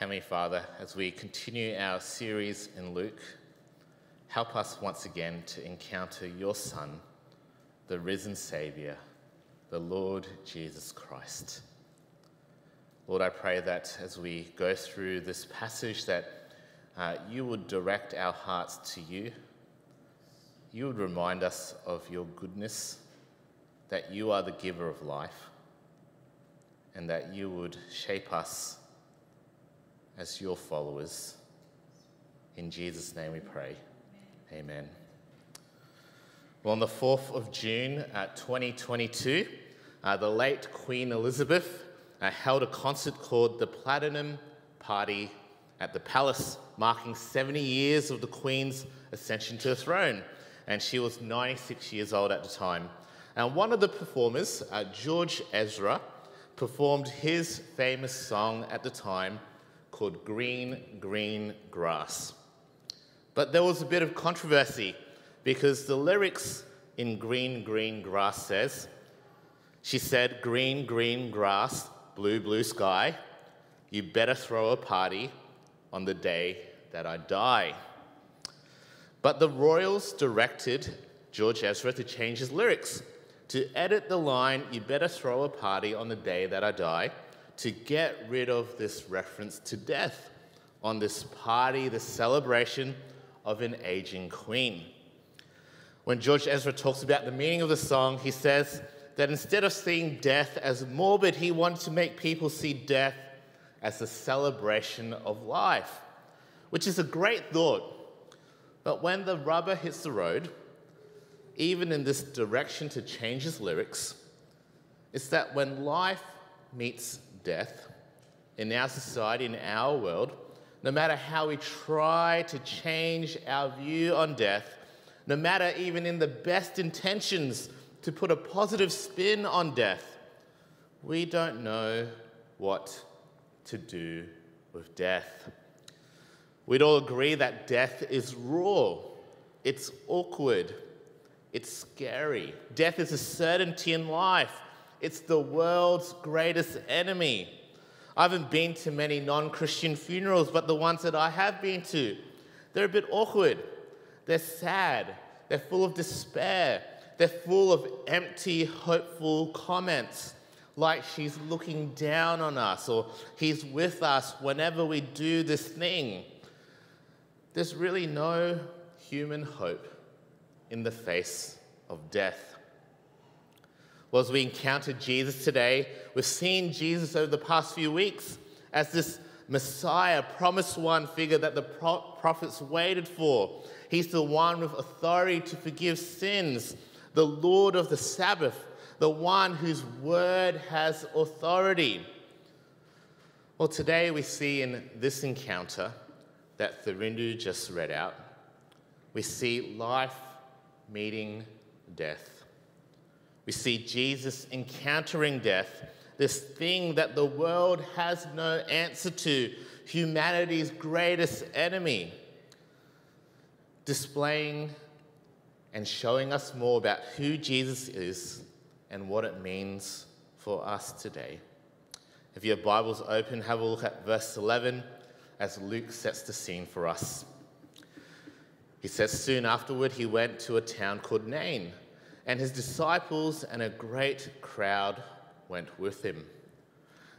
Heavenly Father, as we continue our series in Luke, help us once again to encounter your Son, the risen Saviour, the Lord Jesus Christ. Lord, I pray that as we go through this passage, that uh, you would direct our hearts to you. You would remind us of your goodness, that you are the giver of life, and that you would shape us as your followers. In Jesus' name we pray. Amen. Well, on the 4th of June uh, 2022, uh, the late Queen Elizabeth uh, held a concert called the Platinum Party at the palace, marking 70 years of the Queen's ascension to the throne. And she was 96 years old at the time. And one of the performers, uh, George Ezra, performed his famous song at the time called Green, Green Grass. But there was a bit of controversy because the lyrics in Green, Green Grass says, she said, Green, green grass, blue, blue sky, you better throw a party on the day that I die. But the royals directed George Ezra to change his lyrics, to edit the line, you better throw a party on the day that I die, to get rid of this reference to death on this party, the celebration of an aging queen. When George Ezra talks about the meaning of the song, he says that instead of seeing death as morbid, he wanted to make people see death as a celebration of life, which is a great thought. But when the rubber hits the road, even in this direction to change his lyrics, it's that when life meets death in our society, in our world, no matter how we try to change our view on death, no matter even in the best intentions to put a positive spin on death, we don't know what to do with death. We'd all agree that death is raw, it's awkward, it's scary. Death is a certainty in life. It's the world's greatest enemy. I haven't been to many non Christian funerals, but the ones that I have been to, they're a bit awkward. They're sad. They're full of despair. They're full of empty, hopeful comments, like she's looking down on us or he's with us whenever we do this thing. There's really no human hope in the face of death. Well, as we encounter Jesus today, we've seen Jesus over the past few weeks as this Messiah, promised one figure that the prophets waited for. He's the one with authority to forgive sins, the Lord of the Sabbath, the one whose word has authority. Well, today we see in this encounter that Thirindu just read out, we see life meeting death. We see Jesus encountering death, this thing that the world has no answer to, humanity's greatest enemy, displaying and showing us more about who Jesus is and what it means for us today. If your Bible's open, have a look at verse 11 as Luke sets the scene for us. He says, Soon afterward, he went to a town called Nain and his disciples and a great crowd went with him.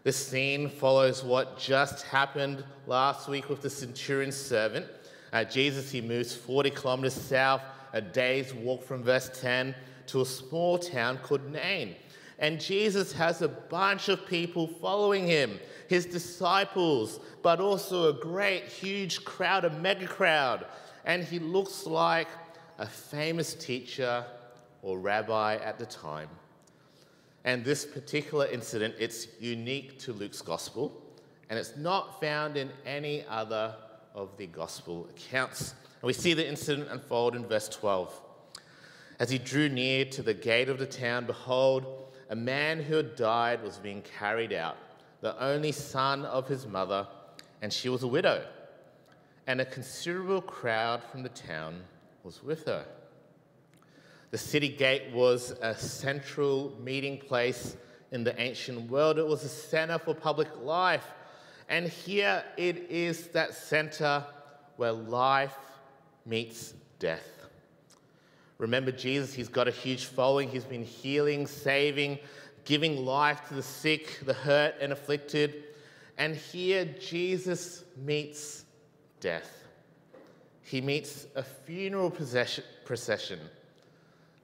This scene follows what just happened last week with the centurion's servant. Uh, Jesus, he moves 40 kilometers south, a day's walk from verse 10, to a small town called Nain. And Jesus has a bunch of people following him, his disciples, but also a great, huge crowd, a mega crowd. And he looks like a famous teacher or rabbi at the time. And this particular incident, it's unique to Luke's gospel, and it's not found in any other of the gospel accounts. And we see the incident unfold in verse 12. As he drew near to the gate of the town, behold, a man who had died was being carried out, the only son of his mother, and she was a widow. And a considerable crowd from the town was with her. The city gate was a central meeting place in the ancient world. It was a center for public life. And here it is that center where life meets death. Remember, Jesus, he's got a huge following. He's been healing, saving, giving life to the sick, the hurt, and afflicted. And here, Jesus meets death. He meets a funeral procession.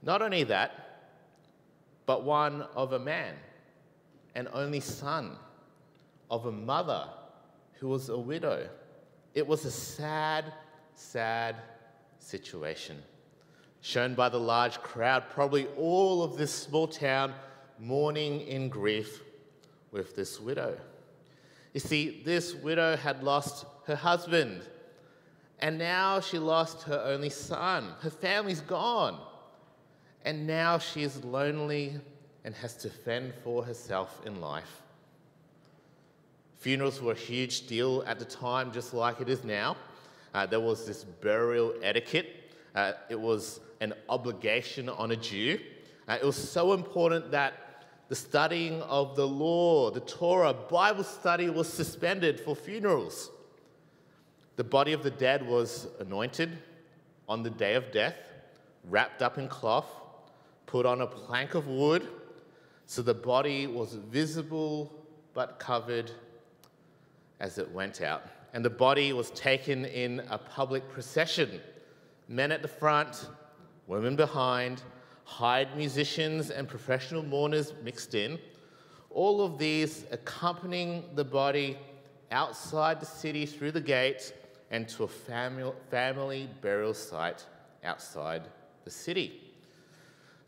Not only that, but one of a man, an only son of a mother who was a widow. It was a sad, sad situation shown by the large crowd, probably all of this small town mourning in grief with this widow. You see, this widow had lost her husband, and now she lost her only son. Her family's gone, and now she is lonely and has to fend for herself in life. Funerals were a huge deal at the time, just like it is now. Uh, there was this burial etiquette. Uh, it was an obligation on a Jew. Uh, it was so important that the studying of the law, the Torah, Bible study was suspended for funerals. The body of the dead was anointed on the day of death, wrapped up in cloth, put on a plank of wood, so the body was visible but covered as it went out. And the body was taken in a public procession men at the front, women behind, hired musicians and professional mourners mixed in, all of these accompanying the body outside the city through the gate and to a family, family burial site outside the city.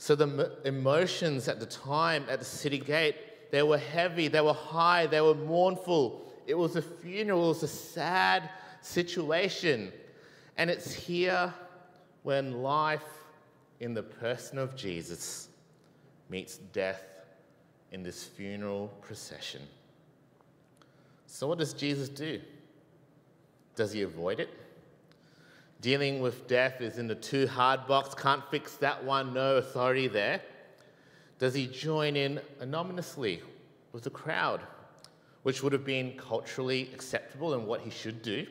So the emotions at the time at the city gate, they were heavy, they were high, they were mournful. It was a funeral, it was a sad situation. And it's here when life in the person of Jesus meets death in this funeral procession. So, what does Jesus do? Does he avoid it? Dealing with death is in the too hard box, can't fix that one, no authority there. Does he join in anonymously with the crowd, which would have been culturally acceptable and what he should do?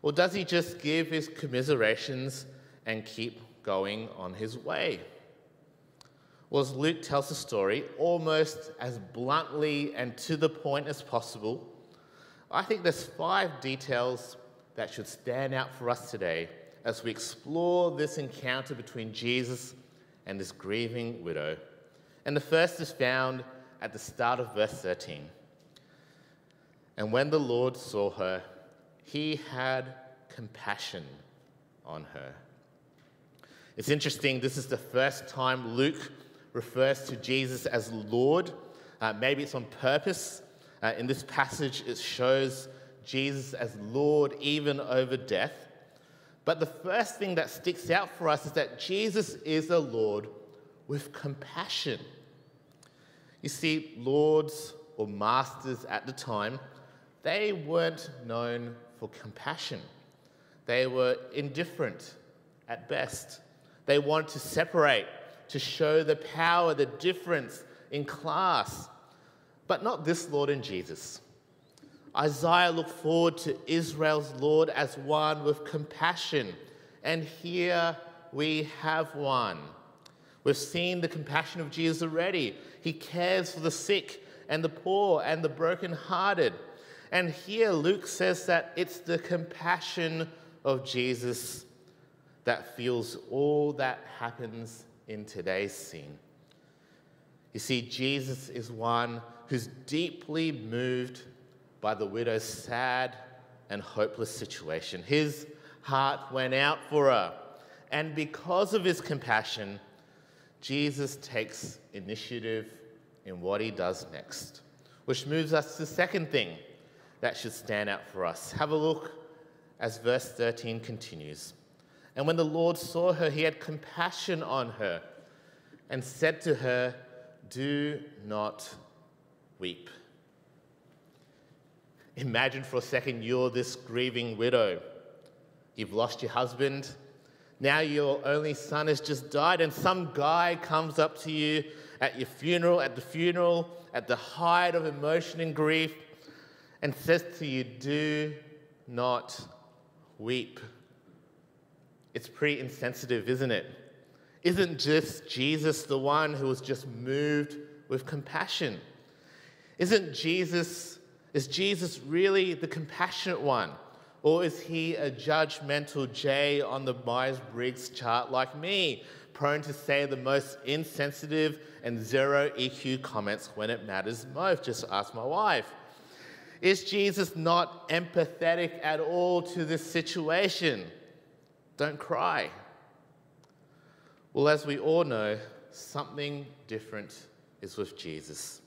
Or does he just give his commiserations and keep going on his way. Well, as Luke tells the story almost as bluntly and to the point as possible, I think there's five details that should stand out for us today as we explore this encounter between Jesus and this grieving widow. And the first is found at the start of verse 13. And when the Lord saw her, he had compassion on her. It's interesting, this is the first time Luke refers to Jesus as Lord. Uh, maybe it's on purpose. Uh, in this passage, it shows Jesus as Lord even over death. But the first thing that sticks out for us is that Jesus is a Lord with compassion. You see, lords or masters at the time, they weren't known for compassion. They were indifferent at best. They wanted to separate, to show the power, the difference in class. But not this Lord and Jesus. Isaiah looked forward to Israel's Lord as one with compassion. And here we have one. We've seen the compassion of Jesus already. He cares for the sick and the poor and the brokenhearted. And here Luke says that it's the compassion of Jesus that feels all that happens in today's scene. You see, Jesus is one who's deeply moved by the widow's sad and hopeless situation. His heart went out for her. And because of his compassion, Jesus takes initiative in what he does next. Which moves us to the second thing that should stand out for us. Have a look as verse 13 continues. And when the Lord saw her, he had compassion on her and said to her, Do not weep. Imagine for a second you're this grieving widow. You've lost your husband. Now your only son has just died, and some guy comes up to you at your funeral, at the funeral, at the height of emotion and grief, and says to you, Do not weep. It's pretty insensitive, isn't it? Isn't just Jesus the one who was just moved with compassion? Isn't Jesus, is Jesus really the compassionate one? Or is he a judgmental J on the Myers Briggs chart like me, prone to say the most insensitive and zero EQ comments when it matters most? Just ask my wife. Is Jesus not empathetic at all to this situation? Don't cry. Well, as we all know, something different is with Jesus.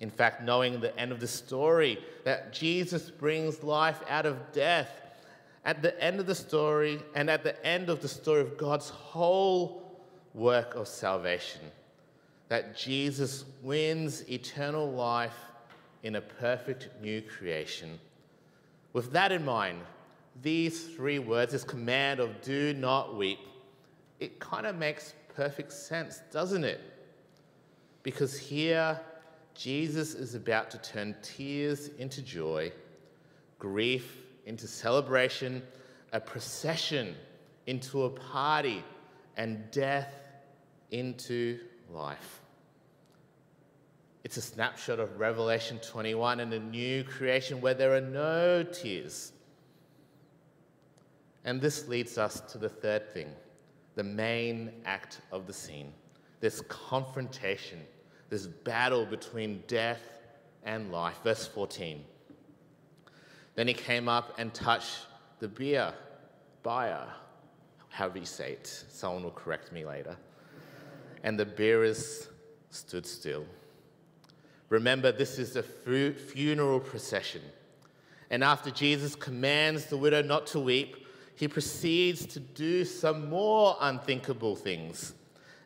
In fact, knowing the end of the story, that Jesus brings life out of death. At the end of the story, and at the end of the story of God's whole work of salvation, that Jesus wins eternal life in a perfect new creation. With that in mind, these three words, this command of do not weep, it kind of makes perfect sense, doesn't it? Because here, Jesus is about to turn tears into joy, grief into celebration, a procession into a party, and death into life. It's a snapshot of Revelation 21 and a new creation where there are no tears. And this leads us to the third thing the main act of the scene this confrontation, this battle between death and life. Verse 14. Then he came up and touched the beer buyer, however you say it. Someone will correct me later. And the bearers stood still. Remember, this is a funeral procession. And after Jesus commands the widow not to weep, he proceeds to do some more unthinkable things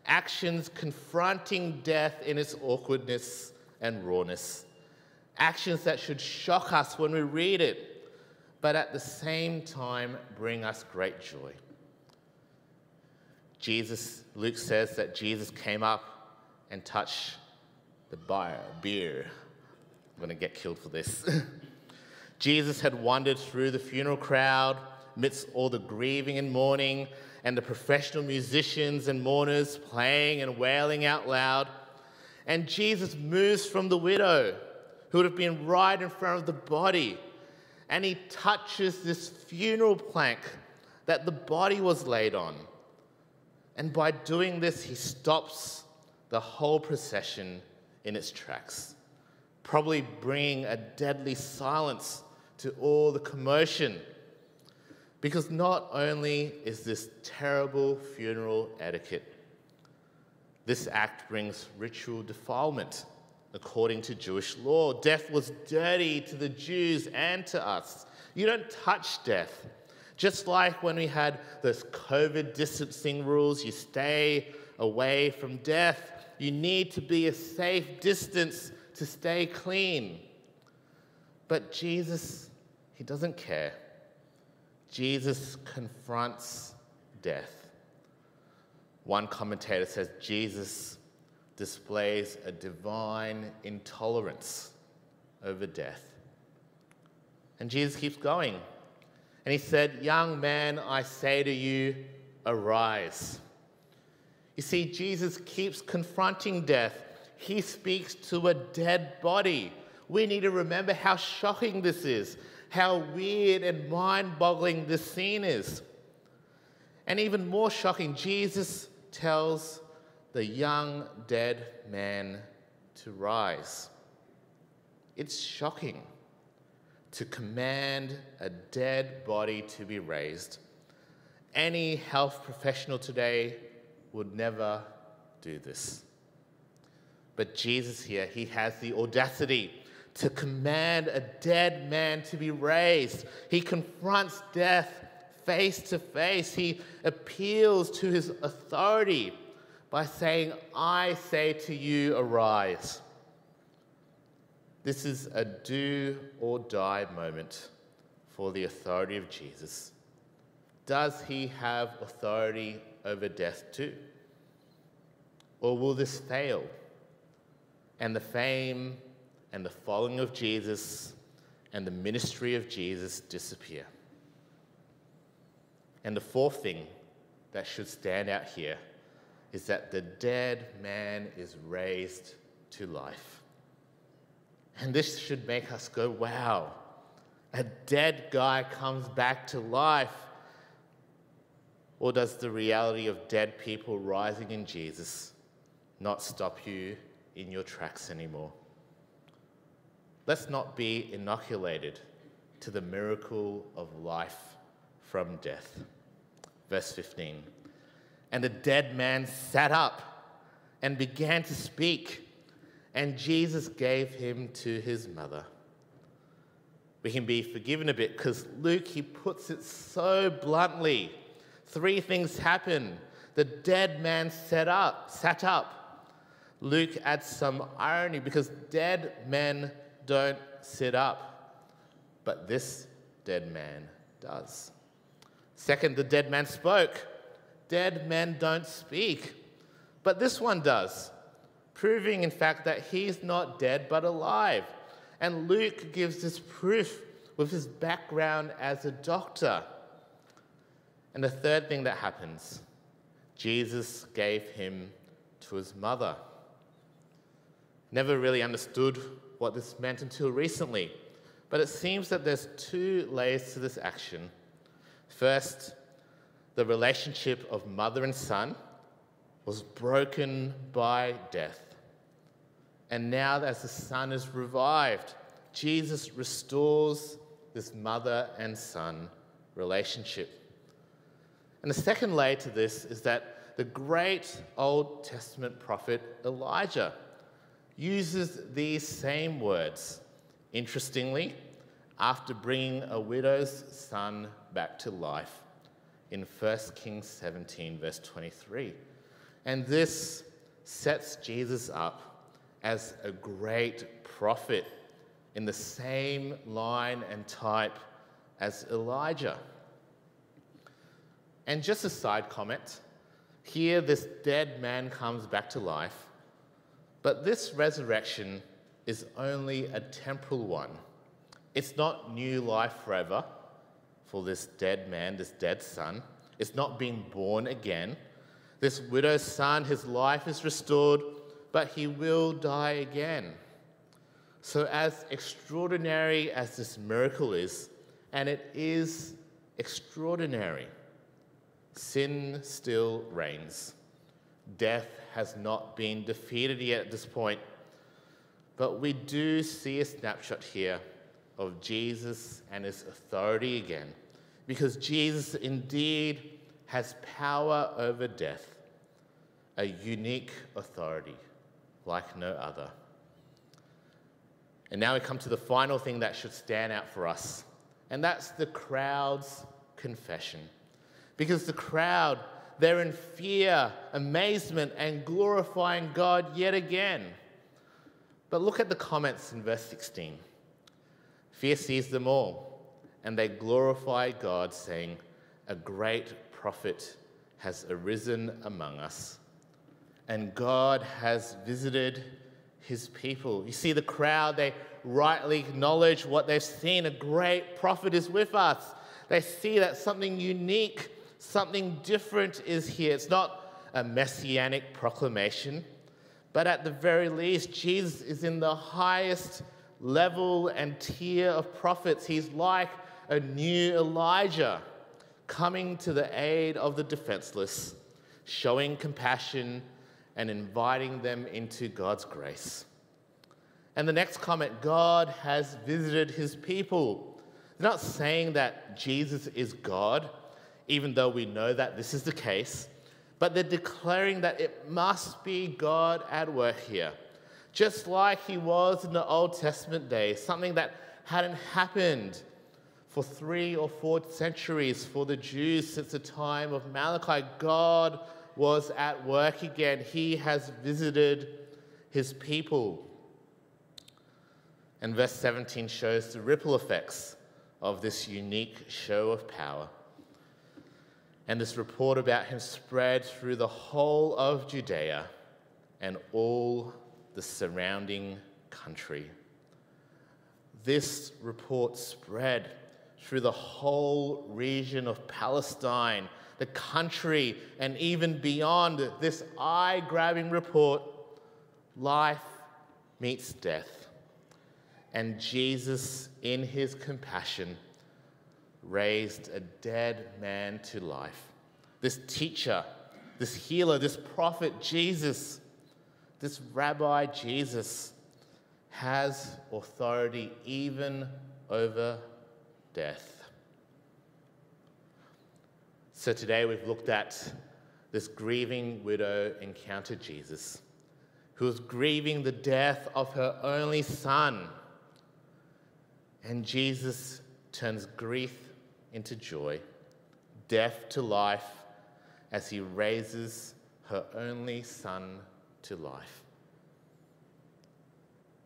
actions confronting death in its awkwardness and rawness, actions that should shock us when we read it, but at the same time bring us great joy. Jesus, Luke says that Jesus came up and touched the bar, beer. I'm going to get killed for this. Jesus had wandered through the funeral crowd amidst all the grieving and mourning and the professional musicians and mourners playing and wailing out loud. And Jesus moves from the widow who would have been right in front of the body and he touches this funeral plank that the body was laid on. And by doing this, he stops the whole procession in its tracks, probably bringing a deadly silence to all the commotion because not only is this terrible funeral etiquette, this act brings ritual defilement according to Jewish law. Death was dirty to the Jews and to us. You don't touch death. Just like when we had those COVID distancing rules, you stay away from death. You need to be a safe distance to stay clean. But Jesus, he doesn't care. Jesus confronts death. One commentator says Jesus displays a divine intolerance over death. And Jesus keeps going. And he said, Young man, I say to you, arise. You see, Jesus keeps confronting death. He speaks to a dead body. We need to remember how shocking this is how weird and mind boggling this scene is. And even more shocking, Jesus tells the young dead man to rise. It's shocking to command a dead body to be raised. Any health professional today would never do this. But Jesus here, he has the audacity to command a dead man to be raised. He confronts death face to face. He appeals to his authority by saying, I say to you, arise. This is a do or die moment for the authority of Jesus. Does he have authority over death too? Or will this fail? And the fame and the following of Jesus and the ministry of Jesus disappear. And the fourth thing that should stand out here is that the dead man is raised to life. And this should make us go, wow, a dead guy comes back to life. Or does the reality of dead people rising in Jesus not stop you in your tracks anymore? Let's not be inoculated to the miracle of life from death. Verse 15. And the dead man sat up and began to speak, and Jesus gave him to his mother. We can be forgiven a bit because Luke, he puts it so bluntly. Three things happen. The dead man sat up, sat up. Luke adds some irony because dead men don't sit up, but this dead man does. Second, the dead man spoke. Dead men don't speak, but this one does, proving, in fact, that he's not dead but alive. And Luke gives this proof with his background as a doctor. And the third thing that happens Jesus gave him to his mother. Never really understood what this meant until recently, but it seems that there's two layers to this action. First, the relationship of mother and son was broken by death. And now, as the son is revived, Jesus restores this mother and son relationship. And the second layer to this is that the great Old Testament prophet Elijah uses these same words. Interestingly, after bringing a widow's son back to life in 1 Kings 17, verse 23. And this sets Jesus up as a great prophet in the same line and type as Elijah. And just a side comment here, this dead man comes back to life but this resurrection is only a temporal one. It's not new life forever for this dead man, this dead son. It's not being born again. This widow's son, his life is restored, but he will die again. So, as extraordinary as this miracle is, and it is extraordinary, sin still reigns. Death has not been defeated yet at this point. But we do see a snapshot here of Jesus and his authority again, because Jesus indeed has power over death, a unique authority like no other. And now we come to the final thing that should stand out for us, and that's the crowd's confession. Because the crowd they're in fear, amazement, and glorifying God yet again. But look at the comments in verse 16. Fear seized them all, and they glorify God, saying, A great prophet has arisen among us, and God has visited his people. You see, the crowd, they rightly acknowledge what they've seen. A great prophet is with us. They see that something unique Something different is here. It's not a messianic proclamation, but at the very least, Jesus is in the highest level and tier of prophets. He's like a new Elijah coming to the aid of the defenseless, showing compassion and inviting them into God's grace. And the next comment God has visited his people. They're not saying that Jesus is God even though we know that this is the case, but they're declaring that it must be God at work here. Just like he was in the Old Testament days, something that hadn't happened for three or four centuries for the Jews since the time of Malachi. God was at work again. He has visited his people. And verse 17 shows the ripple effects of this unique show of power. And this report about him spread through the whole of Judea and all the surrounding country. this report spread through the whole region of Palestine, the country, and even beyond. This eye grabbing report life meets death. And Jesus, in his compassion, raised a dead man to life. This teacher, this healer, this prophet, Jesus, this rabbi, Jesus, has authority even over death. So today we've looked at this grieving widow encountered Jesus, who was grieving the death of her only son. And Jesus turns grief into joy, death to life, as he raises her only son to life.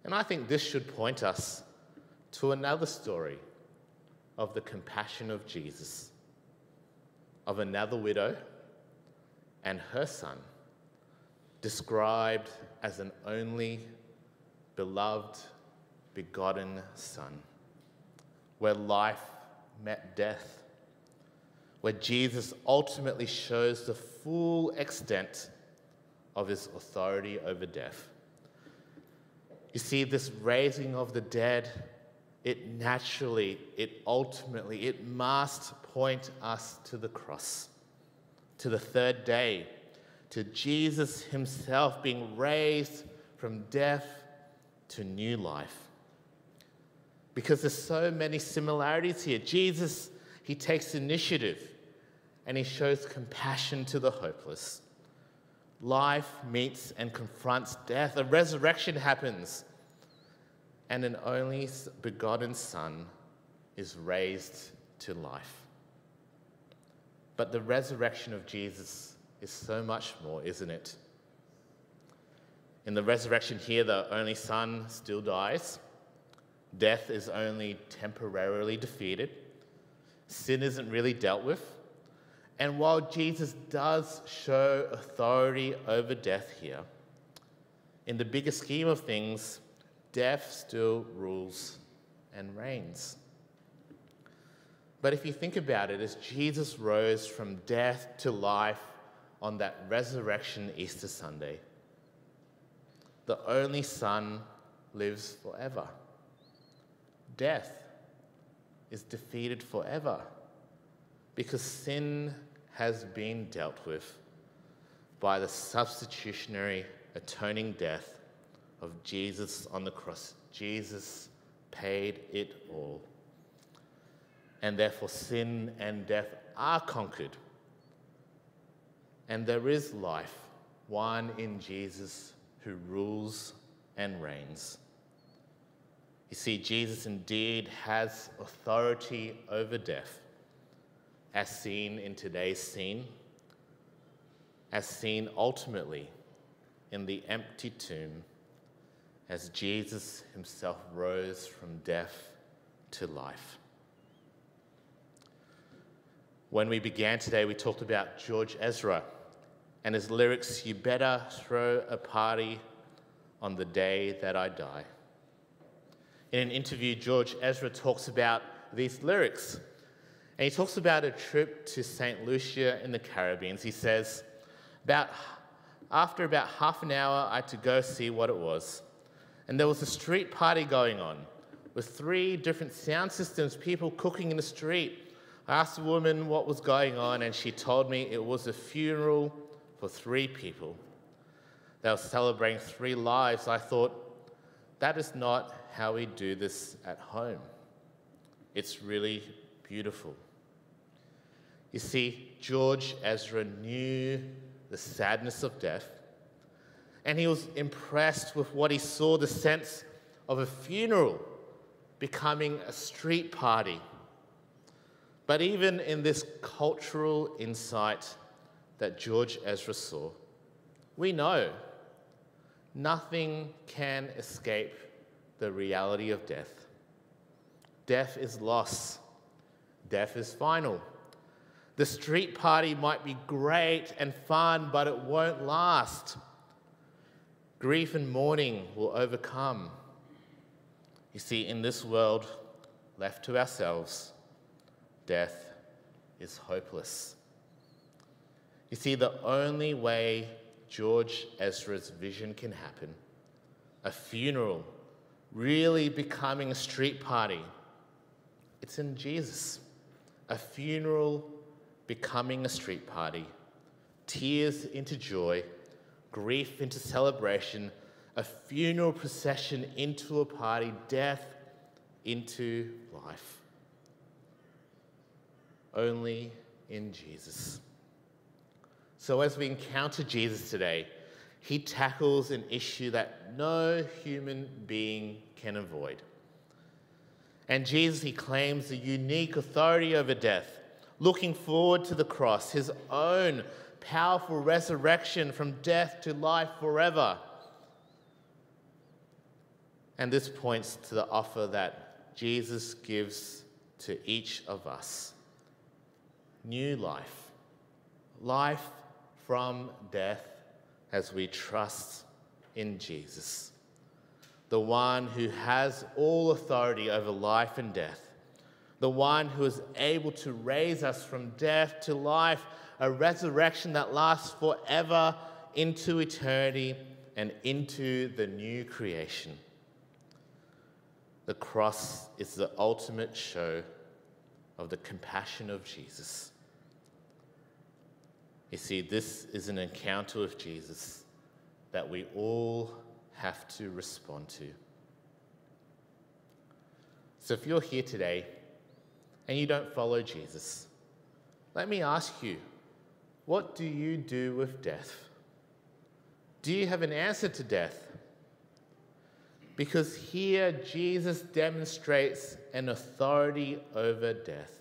And I think this should point us to another story of the compassion of Jesus, of another widow and her son, described as an only beloved, begotten son, where life met death, where Jesus ultimately shows the full extent of his authority over death. You see, this raising of the dead it naturally, it ultimately, it must point us to the cross, to the third day, to Jesus himself being raised from death to new life. Because there's so many similarities here. Jesus, he takes initiative and he shows compassion to the hopeless. Life meets and confronts death. A resurrection happens and an only begotten Son is raised to life. But the resurrection of Jesus is so much more, isn't it? In the resurrection here, the only Son still dies. Death is only temporarily defeated. Sin isn't really dealt with. And while Jesus does show authority over death here, in the bigger scheme of things, death still rules and reigns. But if you think about it, as Jesus rose from death to life on that resurrection Easter Sunday, the only Son lives forever. Death is defeated forever because sin has been dealt with by the substitutionary atoning death of Jesus on the cross. Jesus paid it all. And therefore, sin and death are conquered. And there is life, one in Jesus who rules and reigns. You see, Jesus indeed has authority over death, as seen in today's scene, as seen ultimately in the empty tomb as Jesus himself rose from death to life. When we began today, we talked about George Ezra and his lyrics, You better throw a party on the day that I die. In an interview, George Ezra talks about these lyrics. And he talks about a trip to St. Lucia in the Caribbean. He says, about, After about half an hour, I had to go see what it was and there was a street party going on with three different sound systems, people cooking in the street. I asked the woman what was going on, and she told me it was a funeral for three people. They were celebrating three lives. I thought, that is not how we do this at home. It's really beautiful. You see, George Ezra knew the sadness of death and he was impressed with what he saw the sense of a funeral becoming a street party. But even in this cultural insight that George Ezra saw, we know nothing can escape the reality of death. Death is loss, death is final. The street party might be great and fun, but it won't last. Grief and mourning will overcome. You see, in this world, left to ourselves, death is hopeless. You see, the only way George Ezra's vision can happen, a funeral really becoming a street party, it's in Jesus. A funeral becoming a street party, tears into joy, grief into celebration, a funeral procession into a party, death into life. Only in Jesus. So, as we encounter Jesus today, he tackles an issue that no human being can avoid. And Jesus, he claims a unique authority over death, looking forward to the cross, his own powerful resurrection from death to life forever. And this points to the offer that Jesus gives to each of us new life, life from death as we trust in Jesus, the one who has all authority over life and death, the one who is able to raise us from death to life, a resurrection that lasts forever into eternity and into the new creation. The cross is the ultimate show of the compassion of Jesus. You see, this is an encounter with Jesus that we all have to respond to. So if you're here today and you don't follow Jesus, let me ask you, what do you do with death? Do you have an answer to death? Because here Jesus demonstrates an authority over death.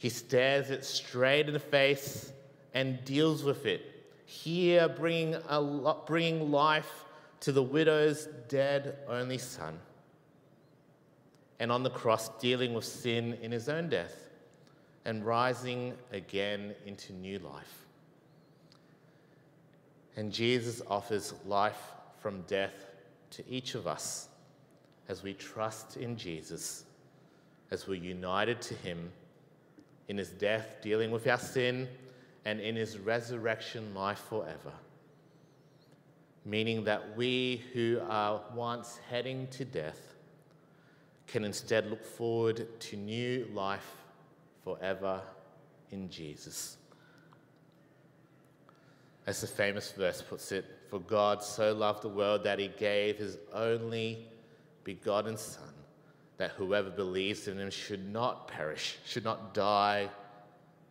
He stares it straight in the face and deals with it. Here, bringing, a, bringing life to the widow's dead only son. And on the cross, dealing with sin in his own death and rising again into new life. And Jesus offers life from death to each of us as we trust in Jesus, as we're united to Him in His death, dealing with our sin, and in His resurrection life forever. Meaning that we who are once heading to death can instead look forward to new life forever in Jesus. As the famous verse puts it, for God so loved the world that he gave his only begotten Son, that whoever believes in him should not perish, should not die,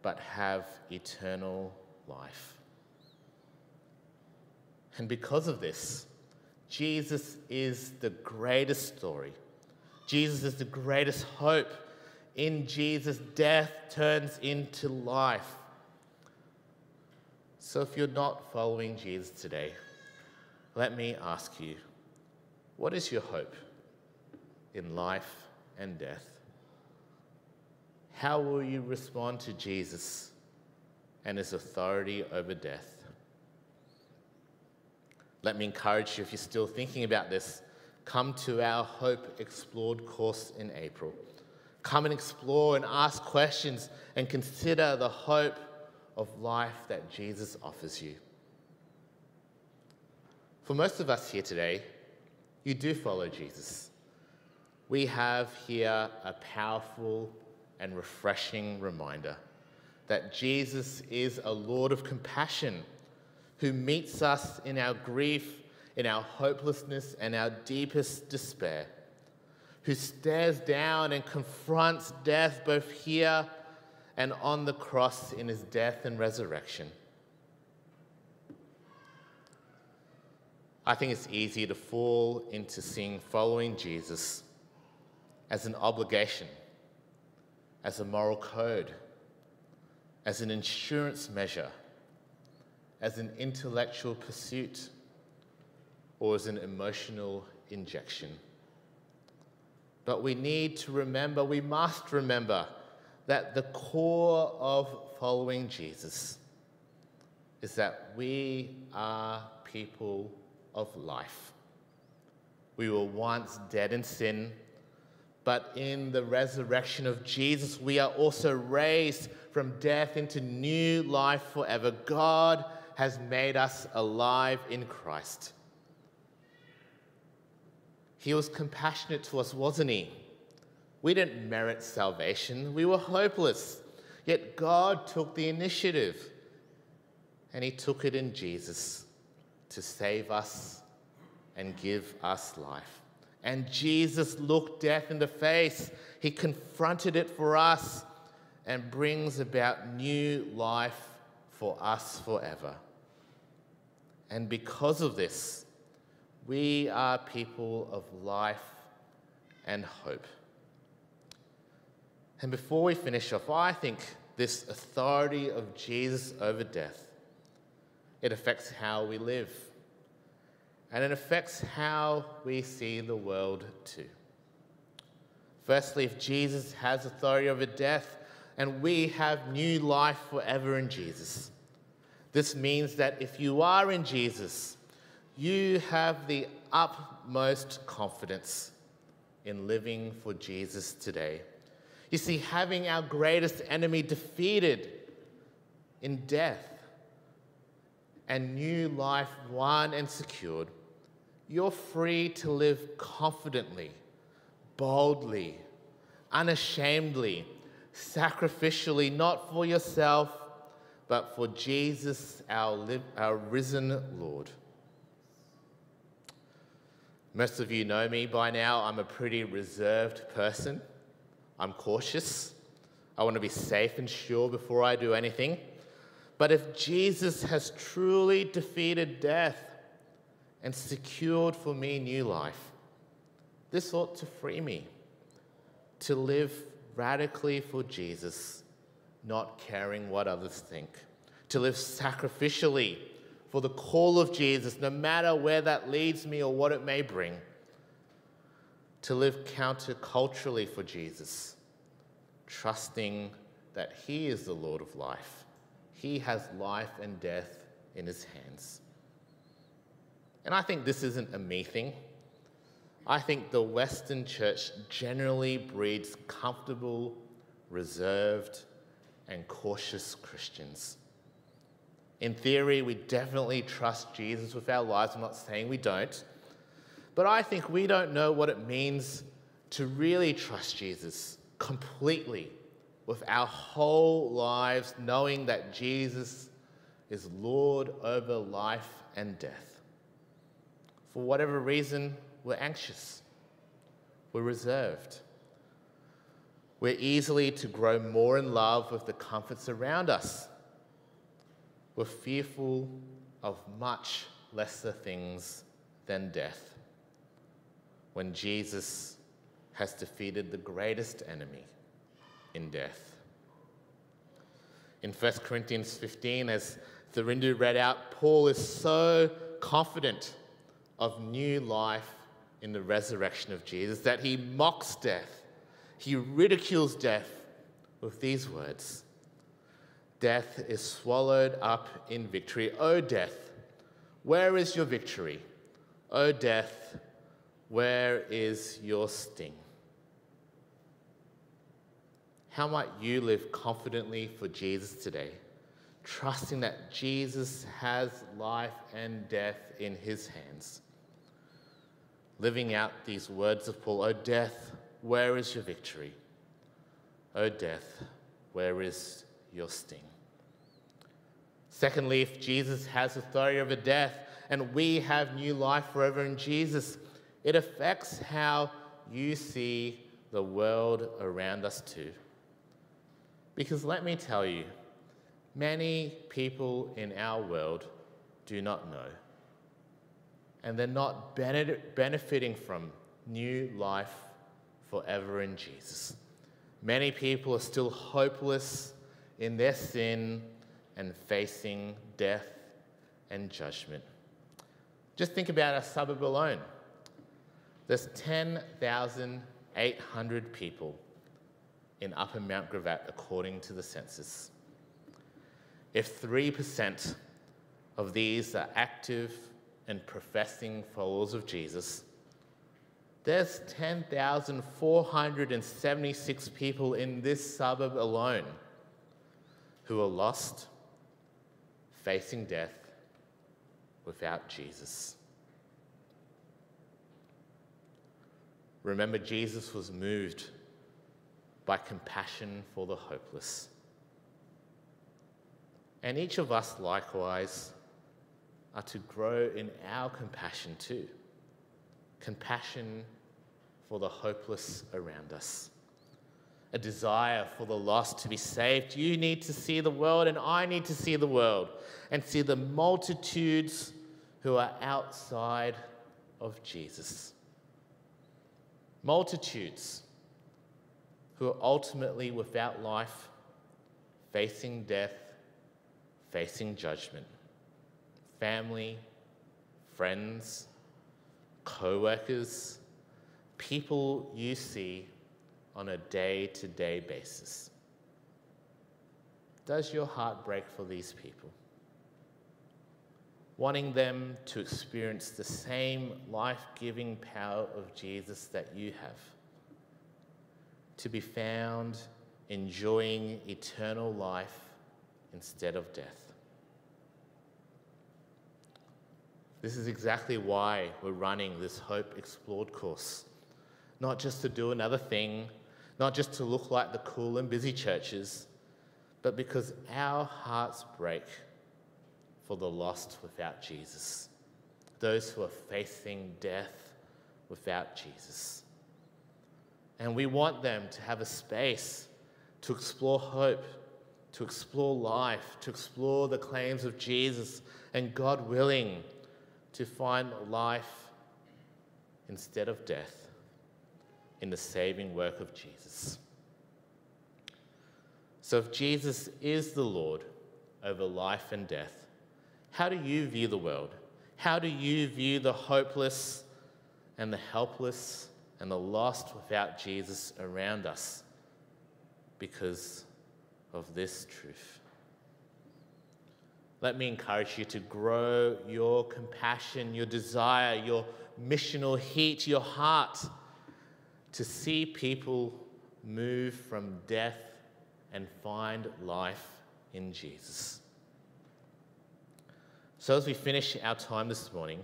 but have eternal life. And because of this, Jesus is the greatest story. Jesus is the greatest hope. In Jesus, death turns into life. So if you're not following Jesus today, let me ask you what is your hope in life and death? How will you respond to Jesus and his authority over death? Let me encourage you, if you're still thinking about this, come to our Hope Explored course in April. Come and explore and ask questions and consider the hope of life that Jesus offers you. For most of us here today, you do follow Jesus. We have here a powerful and refreshing reminder that Jesus is a Lord of compassion who meets us in our grief, in our hopelessness, and our deepest despair, who stares down and confronts death both here and on the cross in his death and resurrection. I think it's easy to fall into seeing following Jesus as an obligation, as a moral code, as an insurance measure, as an intellectual pursuit, or as an emotional injection. But we need to remember, we must remember, that the core of following Jesus is that we are people of life. We were once dead in sin, but in the resurrection of Jesus, we are also raised from death into new life forever. God has made us alive in Christ. He was compassionate to us, wasn't he? We didn't merit salvation, we were hopeless. Yet God took the initiative and He took it in Jesus to save us and give us life. And Jesus looked death in the face, He confronted it for us and brings about new life for us forever. And because of this, we are people of life and hope. And before we finish off, I think this authority of Jesus over death, it affects how we live. And it affects how we see the world too. Firstly, if Jesus has authority over death and we have new life forever in Jesus, this means that if you are in Jesus, you have the utmost confidence in living for Jesus today. You see, having our greatest enemy defeated in death and new life won and secured, you're free to live confidently, boldly, unashamedly, sacrificially, not for yourself, but for Jesus, our, our risen Lord. Most of you know me by now. I'm a pretty reserved person. I'm cautious. I want to be safe and sure before I do anything. But if Jesus has truly defeated death and secured for me new life, this ought to free me to live radically for Jesus, not caring what others think, to live sacrificially for the call of Jesus, no matter where that leads me or what it may bring to live counterculturally for Jesus, trusting that He is the Lord of life. He has life and death in His hands. And I think this isn't a me thing. I think the Western church generally breeds comfortable, reserved, and cautious Christians. In theory, we definitely trust Jesus with our lives. I'm not saying we don't. But I think we don't know what it means to really trust Jesus completely with our whole lives, knowing that Jesus is Lord over life and death. For whatever reason, we're anxious, we're reserved. We're easily to grow more in love with the comforts around us. We're fearful of much lesser things than death when Jesus has defeated the greatest enemy in death. In 1 Corinthians 15, as Thurindu read out, Paul is so confident of new life in the resurrection of Jesus that he mocks death. He ridicules death with these words Death is swallowed up in victory. O death, where is your victory? O death, where is your sting? How might you live confidently for Jesus today, trusting that Jesus has life and death in his hands? Living out these words of Paul, O death, where is your victory? O death, where is your sting? Secondly, if Jesus has authority over death and we have new life forever in Jesus, it affects how you see the world around us too. Because let me tell you, many people in our world do not know. And they're not benefiting from new life forever in Jesus. Many people are still hopeless in their sin and facing death and judgment. Just think about our suburb alone. There's 10,800 people in Upper Mount Gravatt according to the census. If 3% of these are active and professing followers of Jesus, There's 10,476 people in this suburb alone who are lost, facing death without Jesus. Remember, Jesus was moved by compassion for the hopeless. And each of us, likewise, are to grow in our compassion too compassion for the hopeless around us, a desire for the lost to be saved. You need to see the world, and I need to see the world and see the multitudes who are outside of Jesus. Multitudes who are ultimately without life, facing death, facing judgment. Family, friends, co workers, people you see on a day to day basis. Does your heart break for these people? Wanting them to experience the same life giving power of Jesus that you have. To be found enjoying eternal life instead of death. This is exactly why we're running this Hope Explored course. Not just to do another thing, not just to look like the cool and busy churches, but because our hearts break for the lost without Jesus, those who are facing death without Jesus. And we want them to have a space to explore hope, to explore life, to explore the claims of Jesus, and God willing, to find life instead of death in the saving work of Jesus. So, if Jesus is the Lord over life and death, how do you view the world? How do you view the hopeless and the helpless and the lost without Jesus around us because of this truth? Let me encourage you to grow your compassion, your desire, your missional heat, your heart to see people move from death and find life in Jesus. So, as we finish our time this morning,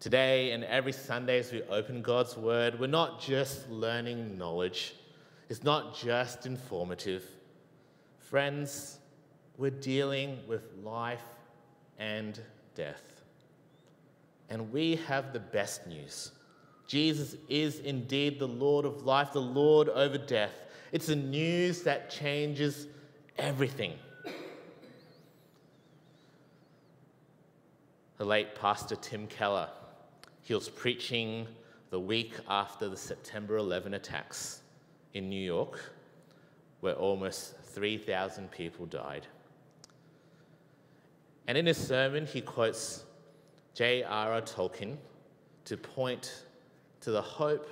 today and every Sunday as we open God's Word, we're not just learning knowledge, it's not just informative. Friends, we're dealing with life and death. And we have the best news. Jesus is indeed the Lord of life, the Lord over death. It's a news that changes everything. The late Pastor Tim Keller, he was preaching the week after the September 11 attacks in New York, where almost 3,000 people died. And in his sermon, he quotes J.R.R. Tolkien to point to the hope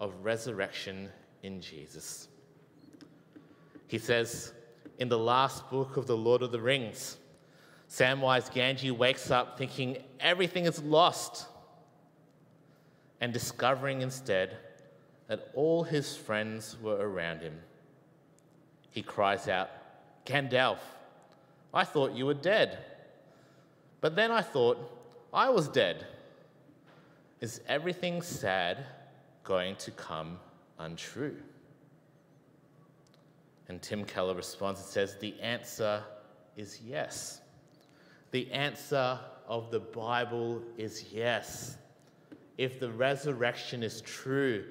of resurrection in Jesus. He says, in the last book of The Lord of the Rings, Samwise Gamgee wakes up thinking everything is lost and discovering instead that all his friends were around him. He cries out, Gandalf, I thought you were dead. But then I thought I was dead. Is everything sad going to come untrue? And Tim Keller responds and says, The answer is yes. The answer of the Bible is yes. If the resurrection is true,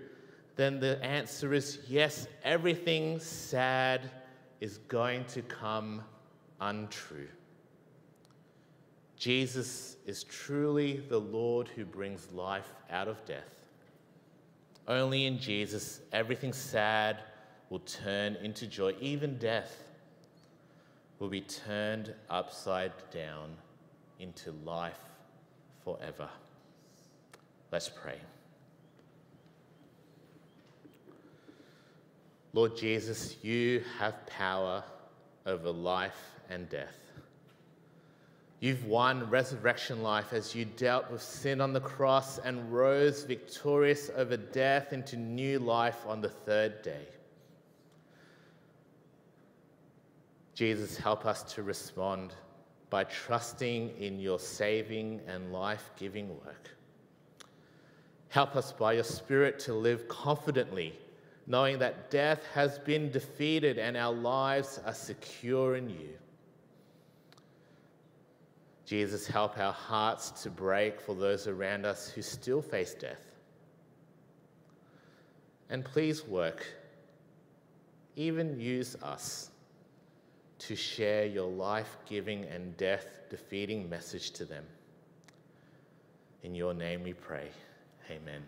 then the answer is yes, everything sad is going to come untrue. Jesus is truly the Lord who brings life out of death. Only in Jesus, everything sad will turn into joy. Even death will be turned upside down into life forever. Let's pray. Lord Jesus, you have power over life and death. You've won resurrection life as you dealt with sin on the cross and rose victorious over death into new life on the third day. Jesus, help us to respond by trusting in your saving and life giving work. Help us by your Spirit to live confidently, knowing that death has been defeated and our lives are secure in you. Jesus, help our hearts to break for those around us who still face death. And please work, even use us to share your life giving and death defeating message to them. In your name we pray. Amen.